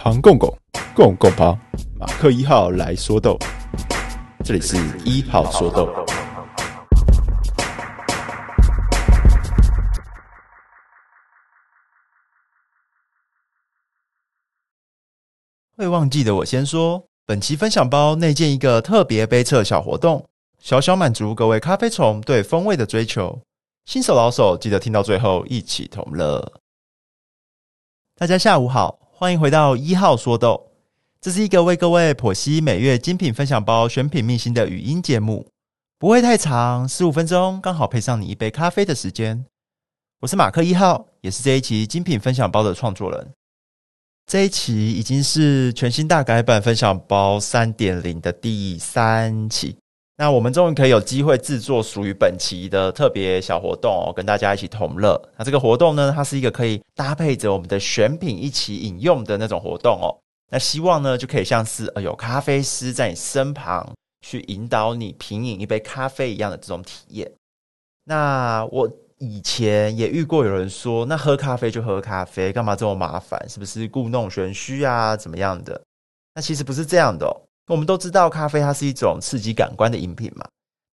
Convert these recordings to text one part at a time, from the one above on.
庞公公，公公庞，马克一号来说豆，这里是一号说豆。会忘记的我先说，本期分享包内建一个特别杯测小活动，小小满足各位咖啡虫对风味的追求。新手老手记得听到最后一起同乐。大家下午好。欢迎回到一号说豆，这是一个为各位剖析每月精品分享包选品秘辛的语音节目，不会太长，十五分钟刚好配上你一杯咖啡的时间。我是马克一号，也是这一期精品分享包的创作人。这一期已经是全新大改版分享包三点零的第三期。那我们终于可以有机会制作属于本期的特别小活动哦，跟大家一起同乐。那这个活动呢，它是一个可以搭配着我们的选品一起饮用的那种活动哦。那希望呢，就可以像是呃有咖啡师在你身旁去引导你品饮一杯咖啡一样的这种体验。那我以前也遇过有人说，那喝咖啡就喝咖啡，干嘛这么麻烦？是不是故弄玄虚啊？怎么样的？那其实不是这样的。我们都知道，咖啡它是一种刺激感官的饮品嘛。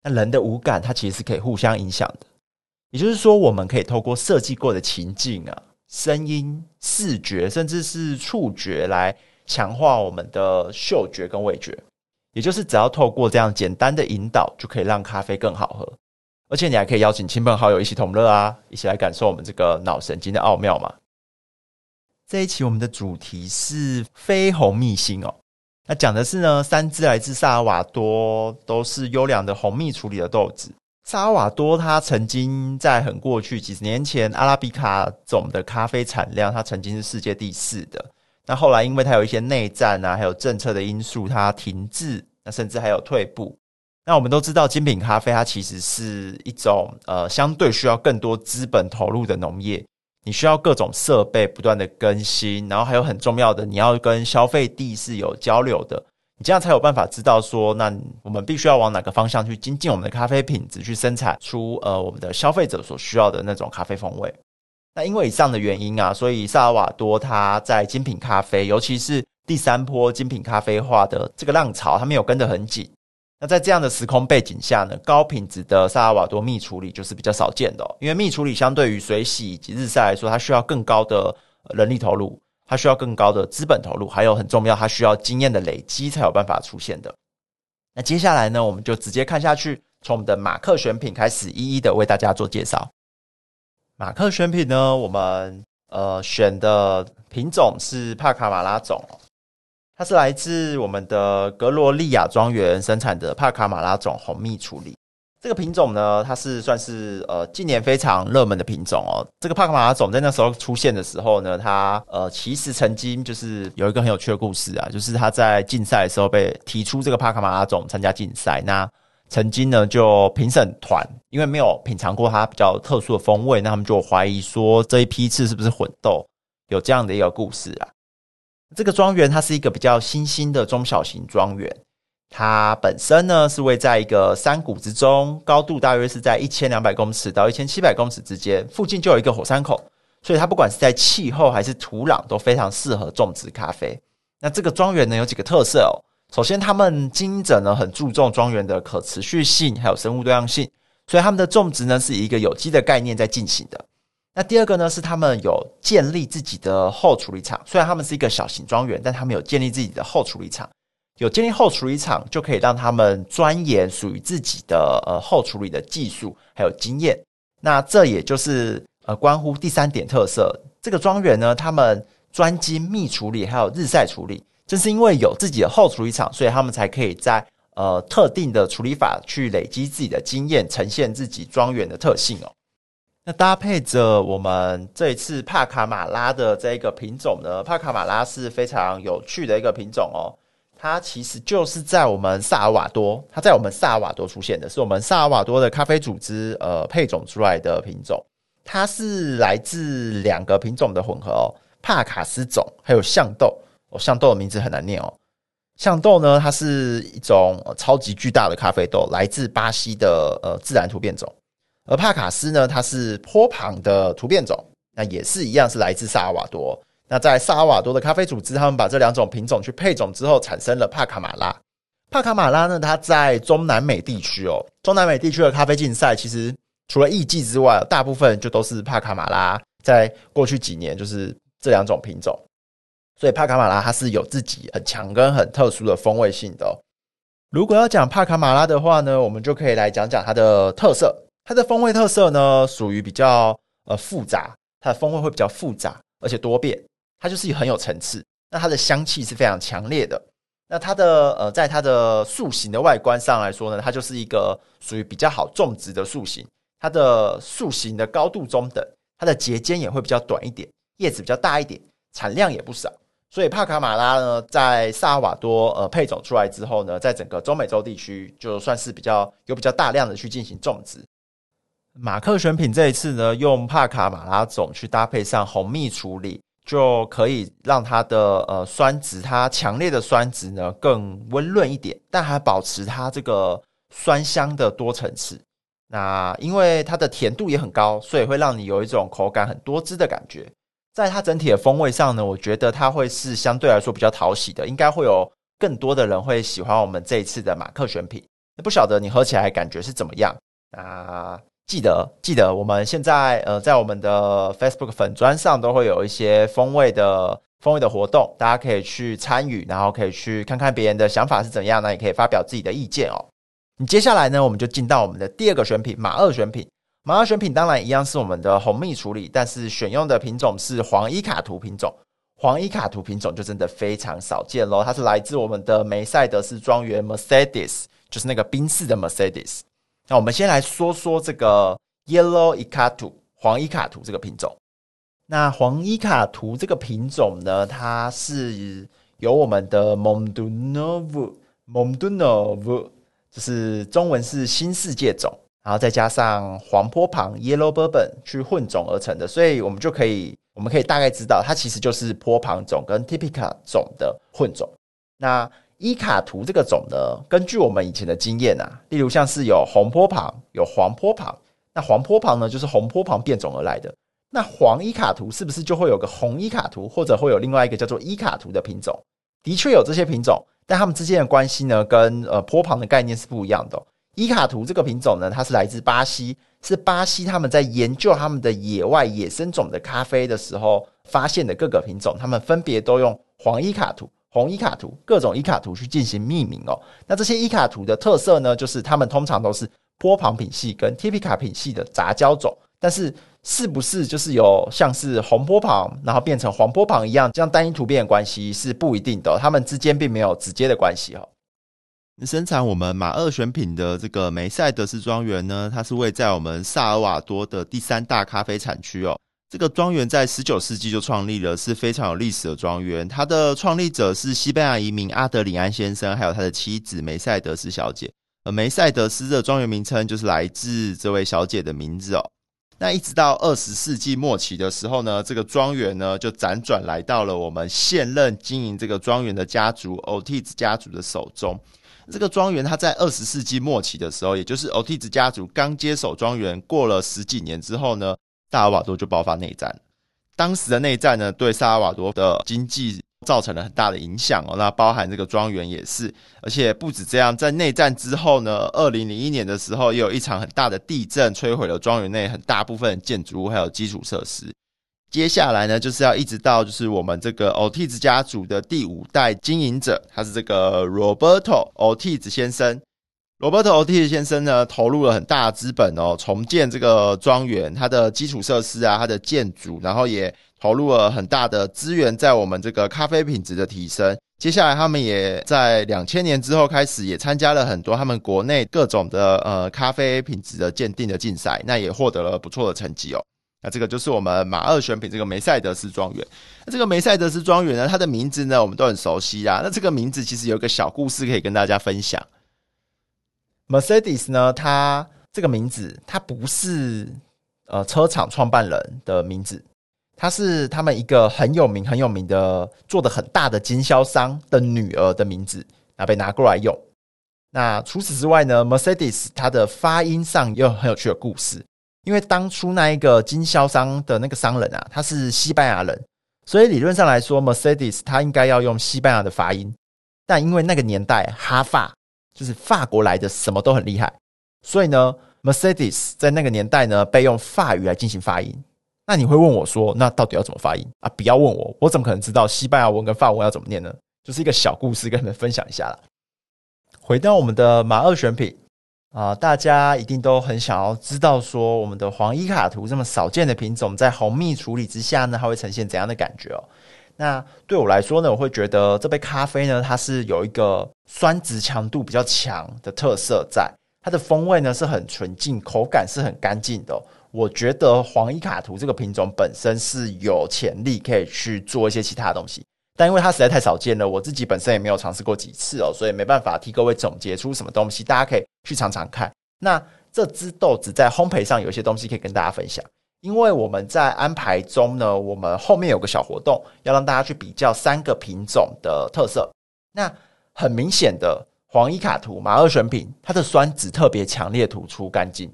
那人的五感，它其实是可以互相影响的。也就是说，我们可以透过设计过的情境啊、声音、视觉，甚至是触觉，来强化我们的嗅觉跟味觉。也就是只要透过这样简单的引导，就可以让咖啡更好喝。而且你还可以邀请亲朋好友一起同乐啊，一起来感受我们这个脑神经的奥妙嘛。这一期我们的主题是绯红秘辛哦。那讲的是呢，三支来自萨尔瓦多，都是优良的红蜜处理的豆子。萨尔瓦多它曾经在很过去几十年前，阿拉比卡种的咖啡产量，它曾经是世界第四的。那后来因为它有一些内战啊，还有政策的因素，它停滞，那甚至还有退步。那我们都知道，精品咖啡它其实是一种呃，相对需要更多资本投入的农业。你需要各种设备不断的更新，然后还有很重要的，你要跟消费地是有交流的，你这样才有办法知道说，那我们必须要往哪个方向去精进我们的咖啡品质，去生产出呃我们的消费者所需要的那种咖啡风味。那因为以上的原因啊，所以萨尔瓦多它在精品咖啡，尤其是第三波精品咖啡化的这个浪潮，它没有跟得很紧。在这样的时空背景下呢，高品质的萨尔瓦多蜜处理就是比较少见的，因为蜜处理相对于水洗以及日晒来说，它需要更高的人力投入，它需要更高的资本投入，还有很重要，它需要经验的累积才有办法出现的。那接下来呢，我们就直接看下去，从我们的马克选品开始，一一的为大家做介绍。马克选品呢，我们呃选的品种是帕卡马拉种。它是来自我们的格罗利亚庄园生产的帕卡马拉种红蜜处理。这个品种呢，它是算是呃近年非常热门的品种哦。这个帕卡马拉种在那时候出现的时候呢，它呃其实曾经就是有一个很有趣的故事啊，就是他在竞赛的时候被提出这个帕卡马拉种参加竞赛，那曾经呢就评审团因为没有品尝过它比较特殊的风味，那他们就怀疑说这一批次是不是混豆，有这样的一个故事啊。这个庄园它是一个比较新兴的中小型庄园，它本身呢是位在一个山谷之中，高度大约是在一千两百公尺到一千七百公尺之间，附近就有一个火山口，所以它不管是在气候还是土壤都非常适合种植咖啡。那这个庄园呢有几个特色哦，首先他们经营者呢很注重庄园的可持续性还有生物多样性，所以他们的种植呢是以一个有机的概念在进行的。那第二个呢，是他们有建立自己的后处理厂。虽然他们是一个小型庄园，但他们有建立自己的后处理厂。有建立后处理厂，就可以让他们钻研属于自己的呃后处理的技术还有经验。那这也就是呃关乎第三点特色。这个庄园呢，他们专精蜜处理还有日晒处理。正是因为有自己的后处理厂，所以他们才可以在呃特定的处理法去累积自己的经验，呈现自己庄园的特性哦。那搭配着我们这一次帕卡马拉的这个品种呢，帕卡马拉是非常有趣的一个品种哦。它其实就是在我们萨尔瓦多，它在我们萨尔瓦多出现的，是我们萨尔瓦多的咖啡组织呃配种出来的品种。它是来自两个品种的混合哦，帕卡斯种还有象豆哦，象豆的名字很难念哦。象豆呢，它是一种超级巨大的咖啡豆，来自巴西的呃自然突变种。而帕卡斯呢，它是坡旁的突变种，那也是一样是来自萨尔瓦多。那在萨尔瓦多的咖啡组织，他们把这两种品种去配种之后，产生了帕卡马拉。帕卡马拉呢，它在中南美地区哦，中南美地区的咖啡竞赛，其实除了艺妓之外，大部分就都是帕卡马拉。在过去几年，就是这两种品种，所以帕卡马拉它是有自己很强跟很特殊的风味性的。如果要讲帕卡马拉的话呢，我们就可以来讲讲它的特色。它的风味特色呢，属于比较呃复杂，它的风味会比较复杂而且多变，它就是很有层次。那它的香气是非常强烈的。那它的呃，在它的树形的外观上来说呢，它就是一个属于比较好种植的树形。它的树形的高度中等，它的节间也会比较短一点，叶子比较大一点，产量也不少。所以帕卡马拉呢，在萨瓦多呃配种出来之后呢，在整个中美洲地区就算是比较有比较大量的去进行种植。马克选品这一次呢，用帕卡马拉种去搭配上红蜜处理，就可以让它的呃酸值，它强烈的酸值呢更温润一点，但还保持它这个酸香的多层次。那因为它的甜度也很高，所以会让你有一种口感很多汁的感觉。在它整体的风味上呢，我觉得它会是相对来说比较讨喜的，应该会有更多的人会喜欢我们这一次的马克选品。不晓得你喝起来感觉是怎么样？啊，记得记得，我们现在呃在我们的 Facebook 粉砖上都会有一些风味的风味的活动，大家可以去参与，然后可以去看看别人的想法是怎样，那也可以发表自己的意见哦。你接下来呢，我们就进到我们的第二个选品，马二选品。马二选品当然一样是我们的红蜜处理，但是选用的品种是黄伊卡图品种。黄伊卡图品种就真的非常少见喽，它是来自我们的梅赛德斯庄园 Mercedes，就是那个宾士的 Mercedes。那我们先来说说这个 Yellow Ikatu 黄伊卡图这个品种。那黄伊卡图这个品种呢，它是由我们的 Mondovu Mondovu，就是中文是新世界种，然后再加上黄坡旁 Yellow Bourbon 去混种而成的，所以我们就可以，我们可以大概知道，它其实就是坡旁种跟 Typica 种的混种。那伊卡图这个种呢，根据我们以前的经验啊，例如像是有红坡旁、有黄坡旁，那黄坡旁呢就是红坡旁变种而来的。那黄伊卡图是不是就会有个红伊卡图，或者会有另外一个叫做伊卡图的品种？的确有这些品种。但它们之间的关系呢，跟呃坡旁的概念是不一样的。伊卡图这个品种呢，它是来自巴西，是巴西他们在研究他们的野外野生种的咖啡的时候发现的各个品种，他们分别都用黄伊卡图、红伊卡图各种伊卡图去进行命名哦。那这些伊卡图的特色呢，就是它们通常都是波旁品系跟 Typica 品系的杂交种，但是。是不是就是有像是红波旁，然后变成黄波旁一样，这样单一突变的关系是不一定的，它们之间并没有直接的关系哈。生产我们马二选品的这个梅赛德斯庄园呢，它是位在我们萨尔瓦多的第三大咖啡产区哦。这个庄园在十九世纪就创立了，是非常有历史的庄园。它的创立者是西班牙移民阿德里安先生，还有他的妻子梅赛德斯小姐。而梅赛德斯的庄园名称就是来自这位小姐的名字哦。那一直到二十世纪末期的时候呢，这个庄园呢就辗转来到了我们现任经营这个庄园的家族 o t i 家族的手中。这个庄园它在二十世纪末期的时候，也就是 o t i 家族刚接手庄园过了十几年之后呢，萨尔瓦多就爆发内战。当时的内战呢，对萨尔瓦多的经济。造成了很大的影响哦，那包含这个庄园也是，而且不止这样，在内战之后呢，二零零一年的时候，也有一场很大的地震，摧毁了庄园内很大部分建筑物还有基础设施。接下来呢，就是要一直到就是我们这个 Ortiz 家族的第五代经营者，他是这个 Roberto Ortiz 先生。Roberto Ortiz 先生呢，投入了很大的资本哦，重建这个庄园，它的基础设施啊，它的建筑，然后也。投入了很大的资源在我们这个咖啡品质的提升。接下来，他们也在两千年之后开始，也参加了很多他们国内各种的呃咖啡品质的鉴定的竞赛，那也获得了不错的成绩哦。那这个就是我们马二选品这个梅赛德斯庄园。那这个梅赛德斯庄园呢，它的名字呢，我们都很熟悉啊。那这个名字其实有一个小故事可以跟大家分享。Mercedes 呢，它这个名字它不是呃车厂创办人的名字。它是他们一个很有名、很有名的、做的很大的经销商的女儿的名字，那被拿过来用。那除此之外呢，Mercedes 它的发音上也有很有趣的故事。因为当初那一个经销商的那个商人啊，他是西班牙人，所以理论上来说，Mercedes 它应该要用西班牙的发音，但因为那个年代哈法就是法国来的，什么都很厉害，所以呢，Mercedes 在那个年代呢被用法语来进行发音。那你会问我说，那到底要怎么发音啊？不要问我，我怎么可能知道西班牙文跟法文要怎么念呢？就是一个小故事，跟你们分享一下啦。回到我们的马二选品啊，大家一定都很想要知道说，我们的黄伊卡图这么少见的品种，在红蜜处理之下呢，它会呈现怎样的感觉哦？那对我来说呢，我会觉得这杯咖啡呢，它是有一个酸质强度比较强的特色在，它的风味呢是很纯净，口感是很干净的。我觉得黄伊卡图这个品种本身是有潜力可以去做一些其他东西。但因为它实在太少见了，我自己本身也没有尝试过几次哦，所以没办法替各位总结出什么东西，大家可以去尝尝看。那这支豆子在烘焙上有一些东西可以跟大家分享，因为我们在安排中呢，我们后面有个小活动，要让大家去比较三个品种的特色。那很明显的黄伊卡图马二选品，它的酸值特别强烈、突出、干净，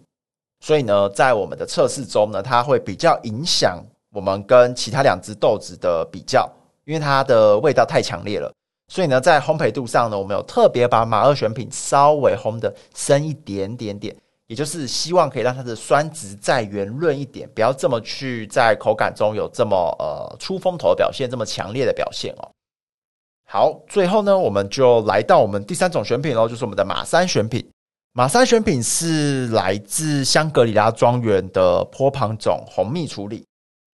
所以呢，在我们的测试中呢，它会比较影响我们跟其他两只豆子的比较。因为它的味道太强烈了，所以呢，在烘焙度上呢，我们有特别把马二选品稍微烘得深一点点点，也就是希望可以让它的酸值再圆润一点，不要这么去在口感中有这么呃出风头的表现，这么强烈的表现哦。好，最后呢，我们就来到我们第三种选品喽，就是我们的马三选品。马三选品是来自香格里拉庄园的坡旁种红蜜处理。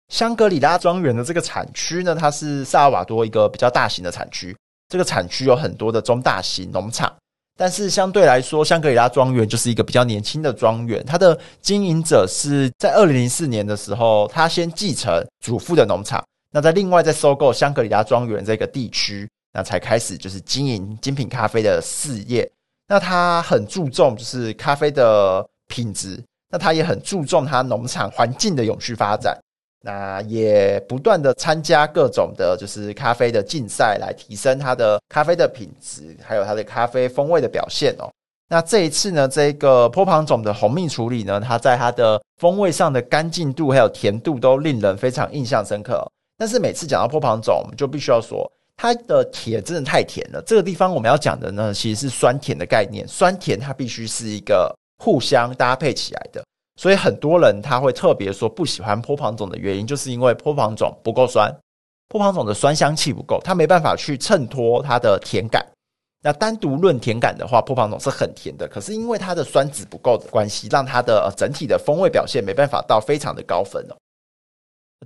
香格里拉庄园的这个产区呢，它是萨尔瓦多一个比较大型的产区。这个产区有很多的中大型农场，但是相对来说，香格里拉庄园就是一个比较年轻的庄园。它的经营者是在二零零四年的时候，他先继承祖父的农场，那在另外再收购香格里拉庄园这个地区，那才开始就是经营精品咖啡的事业。那他很注重就是咖啡的品质，那他也很注重他农场环境的永续发展。那也不断的参加各种的，就是咖啡的竞赛，来提升它的咖啡的品质，还有它的咖啡风味的表现哦。那这一次呢，这个坡旁种的红蜜处理呢，它在它的风味上的干净度还有甜度都令人非常印象深刻。但是每次讲到坡旁种，我们就必须要说它的甜真的太甜了。这个地方我们要讲的呢，其实是酸甜的概念，酸甜它必须是一个互相搭配起来的。所以很多人他会特别说不喜欢坡旁种的原因，就是因为坡旁种不够酸，坡旁种的酸香气不够，它没办法去衬托它的甜感。那单独论甜感的话，坡旁种是很甜的，可是因为它的酸质不够的关系，让它的整体的风味表现没办法到非常的高分哦。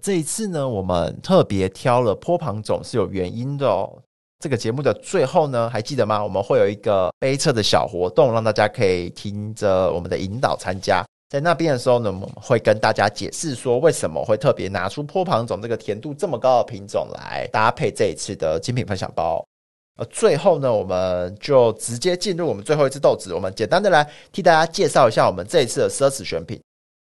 这一次呢，我们特别挑了坡旁种是有原因的哦。这个节目的最后呢，还记得吗？我们会有一个杯测的小活动，让大家可以听着我们的引导参加。在那边的时候呢，我们会跟大家解释说，为什么会特别拿出坡旁种这个甜度这么高的品种来搭配这一次的精品分享包。呃，最后呢，我们就直接进入我们最后一次豆子，我们简单的来替大家介绍一下我们这一次的奢侈选品。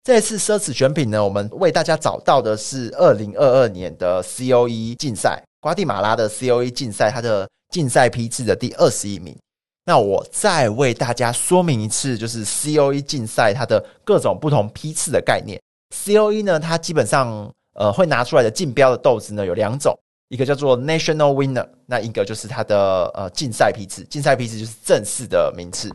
这次奢侈选品呢，我们为大家找到的是二零二二年的 COE 竞赛，瓜地马拉的 COE 竞赛，它的竞赛批次的第二十一名。那我再为大家说明一次，就是 COE 竞赛它的各种不同批次的概念。COE 呢，它基本上呃会拿出来的竞标的豆子呢有两种，一个叫做 National Winner，那一个就是它的呃竞赛批次。竞赛批次就是正式的名次。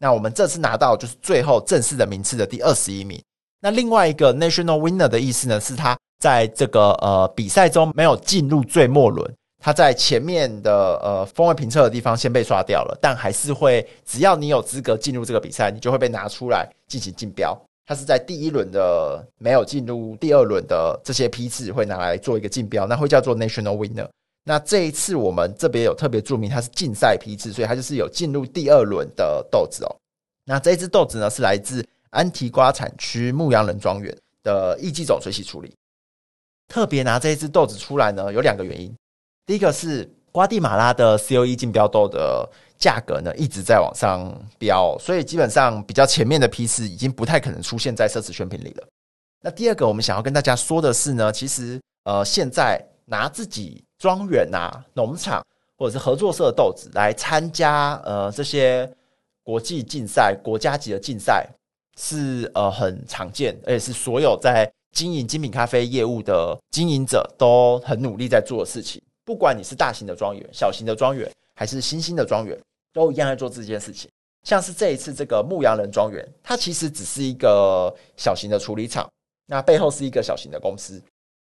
那我们这次拿到就是最后正式的名次的第二十一名。那另外一个 National Winner 的意思呢，是它在这个呃比赛中没有进入最末轮。它在前面的呃风味评测的地方先被刷掉了，但还是会，只要你有资格进入这个比赛，你就会被拿出来进行竞标。它是在第一轮的没有进入第二轮的这些批次会拿来做一个竞标，那会叫做 National Winner。那这一次我们这边有特别注明它是竞赛批次，所以它就是有进入第二轮的豆子哦。那这一支豆子呢是来自安提瓜产区牧羊人庄园的异季种水洗处理。特别拿这一支豆子出来呢，有两个原因。第一个是瓜地马拉的 COE 竞标豆的价格呢一直在往上飙，所以基本上比较前面的批次已经不太可能出现在奢侈选品里了。那第二个我们想要跟大家说的是呢，其实呃现在拿自己庄园啊、农场或者是合作社的豆子来参加呃这些国际竞赛、国家级的竞赛是呃很常见，而且是所有在经营精品咖啡业务的经营者都很努力在做的事情。不管你是大型的庄园、小型的庄园，还是新兴的庄园，都一样在做这件事情。像是这一次这个牧羊人庄园，它其实只是一个小型的处理厂，那背后是一个小型的公司。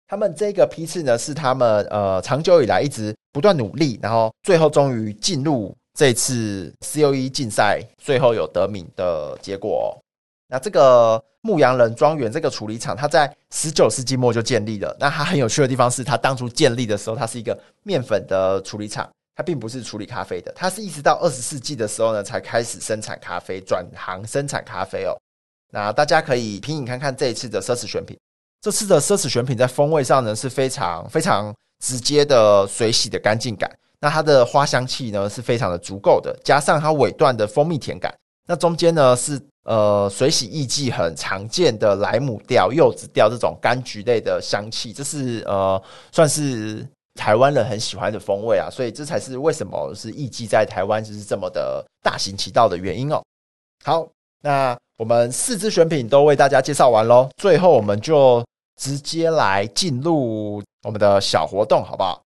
他们这个批次呢，是他们呃长久以来一直不断努力，然后最后终于进入这次 COE 竞赛，最后有得名的结果哦。那这个牧羊人庄园这个处理厂，它在十九世纪末就建立了。那它很有趣的地方是，它当初建立的时候，它是一个面粉的处理厂，它并不是处理咖啡的。它是一直到二十世纪的时候呢，才开始生产咖啡，转行生产咖啡哦。那大家可以品饮看看这一次的奢侈选品。这次的奢侈选品在风味上呢，是非常非常直接的水洗的干净感。那它的花香气呢，是非常的足够的，加上它尾段的蜂蜜甜感。那中间呢是呃水洗艺妓很常见的莱姆调、柚子调这种柑橘类的香气，这是呃算是台湾人很喜欢的风味啊，所以这才是为什么是艺妓在台湾就是这么的大行其道的原因哦。好，那我们四支选品都为大家介绍完喽，最后我们就直接来进入我们的小活动，好不好？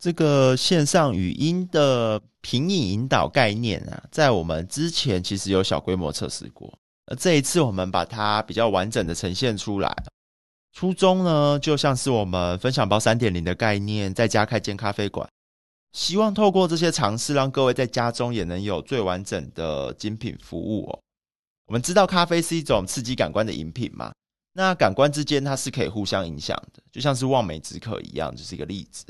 这个线上语音的平饮引导概念啊，在我们之前其实有小规模测试过，而这一次我们把它比较完整的呈现出来。初衷呢，就像是我们分享包三点零的概念，在家开间咖啡馆，希望透过这些尝试，让各位在家中也能有最完整的精品服务哦。我们知道咖啡是一种刺激感官的饮品嘛，那感官之间它是可以互相影响的，就像是望梅止渴一样，就是一个例子。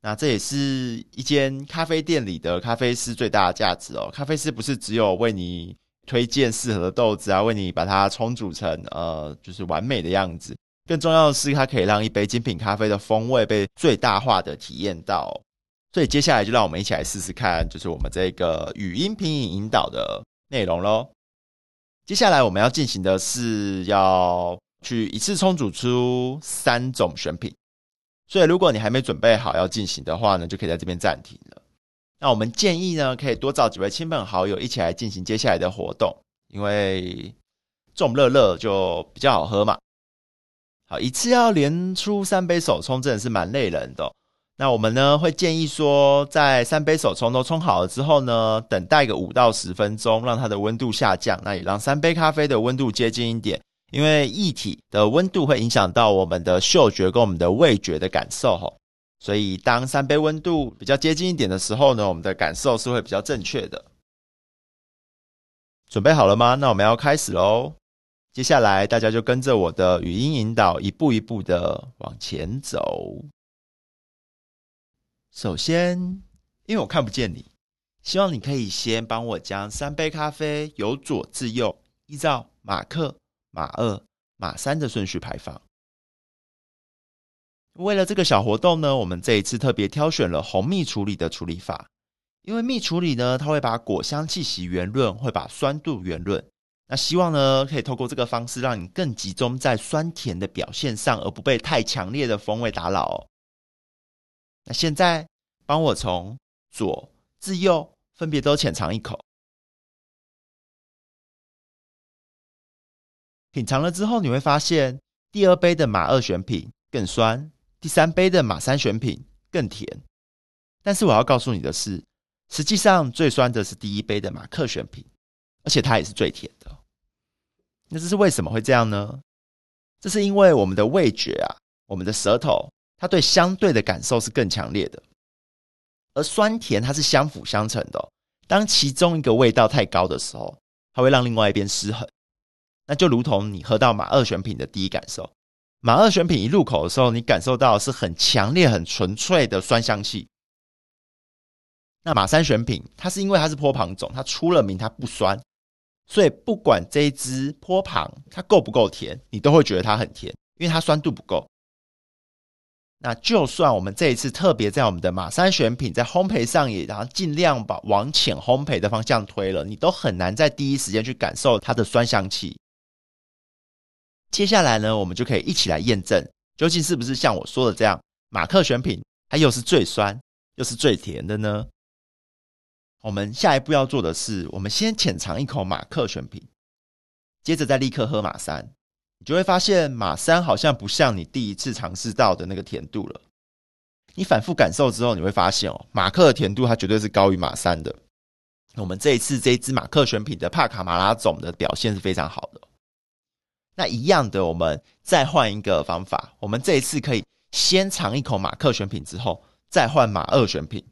那这也是一间咖啡店里的咖啡师最大的价值哦。咖啡师不是只有为你推荐适合的豆子啊，为你把它冲煮成呃就是完美的样子，更重要的是它可以让一杯精品咖啡的风味被最大化的体验到。所以接下来就让我们一起来试试看，就是我们这个语音品饮引导的内容喽。接下来我们要进行的是要去一次冲煮出三种选品。所以，如果你还没准备好要进行的话呢，就可以在这边暂停了。那我们建议呢，可以多找几位亲朋好友一起来进行接下来的活动，因为众乐乐就比较好喝嘛。好，一次要连出三杯手冲，真的是蛮累人的。那我们呢，会建议说，在三杯手冲都冲好了之后呢，等待个五到十分钟，让它的温度下降，那也让三杯咖啡的温度接近一点。因为液体的温度会影响到我们的嗅觉跟我们的味觉的感受哈，所以当三杯温度比较接近一点的时候呢，我们的感受是会比较正确的。准备好了吗？那我们要开始喽。接下来大家就跟着我的语音引导，一步一步的往前走。首先，因为我看不见你，希望你可以先帮我将三杯咖啡由左至右，依照马克。马二、马三的顺序排放。为了这个小活动呢，我们这一次特别挑选了红蜜处理的处理法。因为蜜处理呢，它会把果香气息圆润，会把酸度圆润。那希望呢，可以透过这个方式，让你更集中在酸甜的表现上，而不被太强烈的风味打扰哦。那现在，帮我从左至右分别都浅尝一口。品尝了之后，你会发现第二杯的马二选品更酸，第三杯的马三选品更甜。但是我要告诉你的是，实际上最酸的是第一杯的马克选品，而且它也是最甜的。那这是为什么会这样呢？这是因为我们的味觉啊，我们的舌头，它对相对的感受是更强烈的，而酸甜它是相辅相成的。当其中一个味道太高的时候，它会让另外一边失衡。那就如同你喝到马二选品的第一感受，马二选品一入口的时候，你感受到是很强烈、很纯粹的酸香气。那马三选品，它是因为它是坡旁种，它出了名它不酸，所以不管这一支坡旁它够不够甜，你都会觉得它很甜，因为它酸度不够。那就算我们这一次特别在我们的马三选品在烘焙上也，然后尽量把往浅烘焙的方向推了，你都很难在第一时间去感受它的酸香气。接下来呢，我们就可以一起来验证，究竟是不是像我说的这样，马克选品它又是最酸又是最甜的呢？我们下一步要做的是，我们先浅尝一口马克选品。接着再立刻喝马三，你就会发现马三好像不像你第一次尝试到的那个甜度了。你反复感受之后，你会发现哦，马克的甜度它绝对是高于马三的。我们这一次这一支马克选品的帕卡马拉种的表现是非常好的。那一样的，我们再换一个方法，我们这一次可以先尝一口马克选品之后，再换马二选品。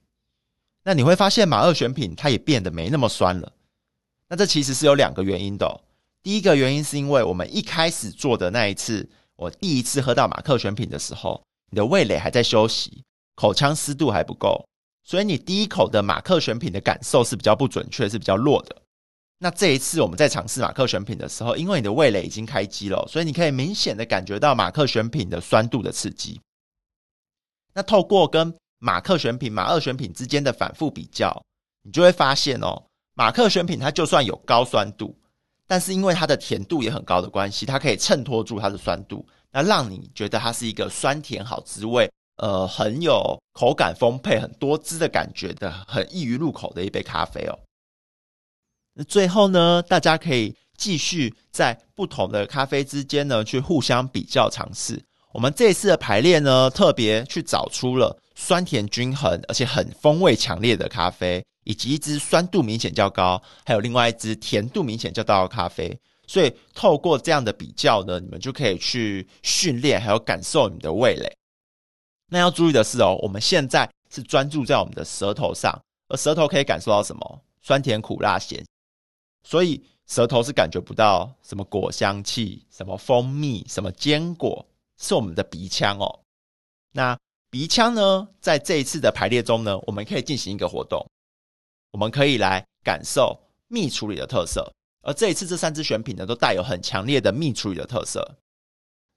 那你会发现马二选品它也变得没那么酸了。那这其实是有两个原因的哦。第一个原因是因为我们一开始做的那一次，我第一次喝到马克选品的时候，你的味蕾还在休息，口腔湿度还不够。所以你第一口的马克选品的感受是比较不准确，是比较弱的。那这一次我们在尝试马克选品的时候，因为你的味蕾已经开机了，所以你可以明显的感觉到马克选品的酸度的刺激。那透过跟马克选品、马二选品之间的反复比较，你就会发现哦，马克选品它就算有高酸度，但是因为它的甜度也很高的关系，它可以衬托住它的酸度，那让你觉得它是一个酸甜好滋味。呃，很有口感丰沛、很多汁的感觉的，很易于入口的一杯咖啡哦。那最后呢，大家可以继续在不同的咖啡之间呢去互相比较尝试。我们这一次的排列呢，特别去找出了酸甜均衡而且很风味强烈的咖啡，以及一支酸度明显较高，还有另外一支甜度明显较高的咖啡。所以透过这样的比较呢，你们就可以去训练还有感受你的味蕾。那要注意的是哦，我们现在是专注在我们的舌头上，而舌头可以感受到什么？酸甜苦辣咸，所以舌头是感觉不到什么果香气、什么蜂蜜、什么坚果，是我们的鼻腔哦。那鼻腔呢，在这一次的排列中呢，我们可以进行一个活动，我们可以来感受蜜处理的特色，而这一次这三支选品呢，都带有很强烈的蜜处理的特色。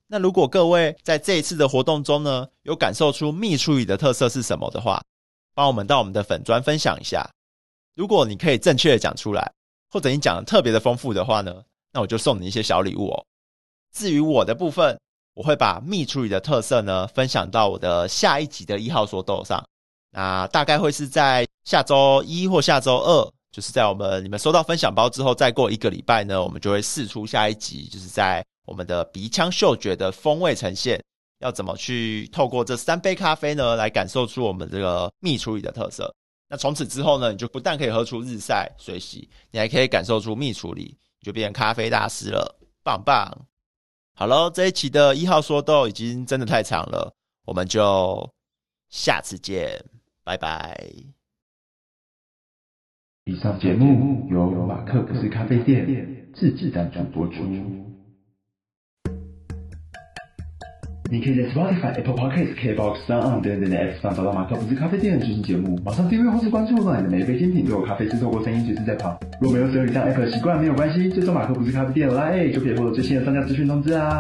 那如果各位在这一次的活动中呢，有感受出蜜处理的特色是什么的话，帮我们到我们的粉砖分享一下。如果你可以正确的讲出来，或者你讲的特别的丰富的话呢，那我就送你一些小礼物哦。至于我的部分，我会把蜜处理的特色呢分享到我的下一集的一号说豆上。那大概会是在下周一或下周二，就是在我们你们收到分享包之后，再过一个礼拜呢，我们就会试出下一集，就是在。我们的鼻腔嗅觉的风味呈现，要怎么去透过这三杯咖啡呢，来感受出我们这个蜜处理的特色？那从此之后呢，你就不但可以喝出日晒水洗，你还可以感受出蜜处理，你就变成咖啡大师了，棒棒！好喽，这一期的一号说豆已经真的太长了，我们就下次见，拜拜。以上节目由马克不是咖啡店自制赞助播出。你可以在 Spotify、Apple Podcasts、KBox、s o n d 等等的 App 上找到马克不是咖啡店的最新节目。马上订阅或是关注，让你的每一杯精品都有咖啡制作过声音随时在旁。如果没有使用以上 App 的习惯，没有关系，就搜马克不是咖啡店的 LINE 就可以获得最新的商家资讯通知啊。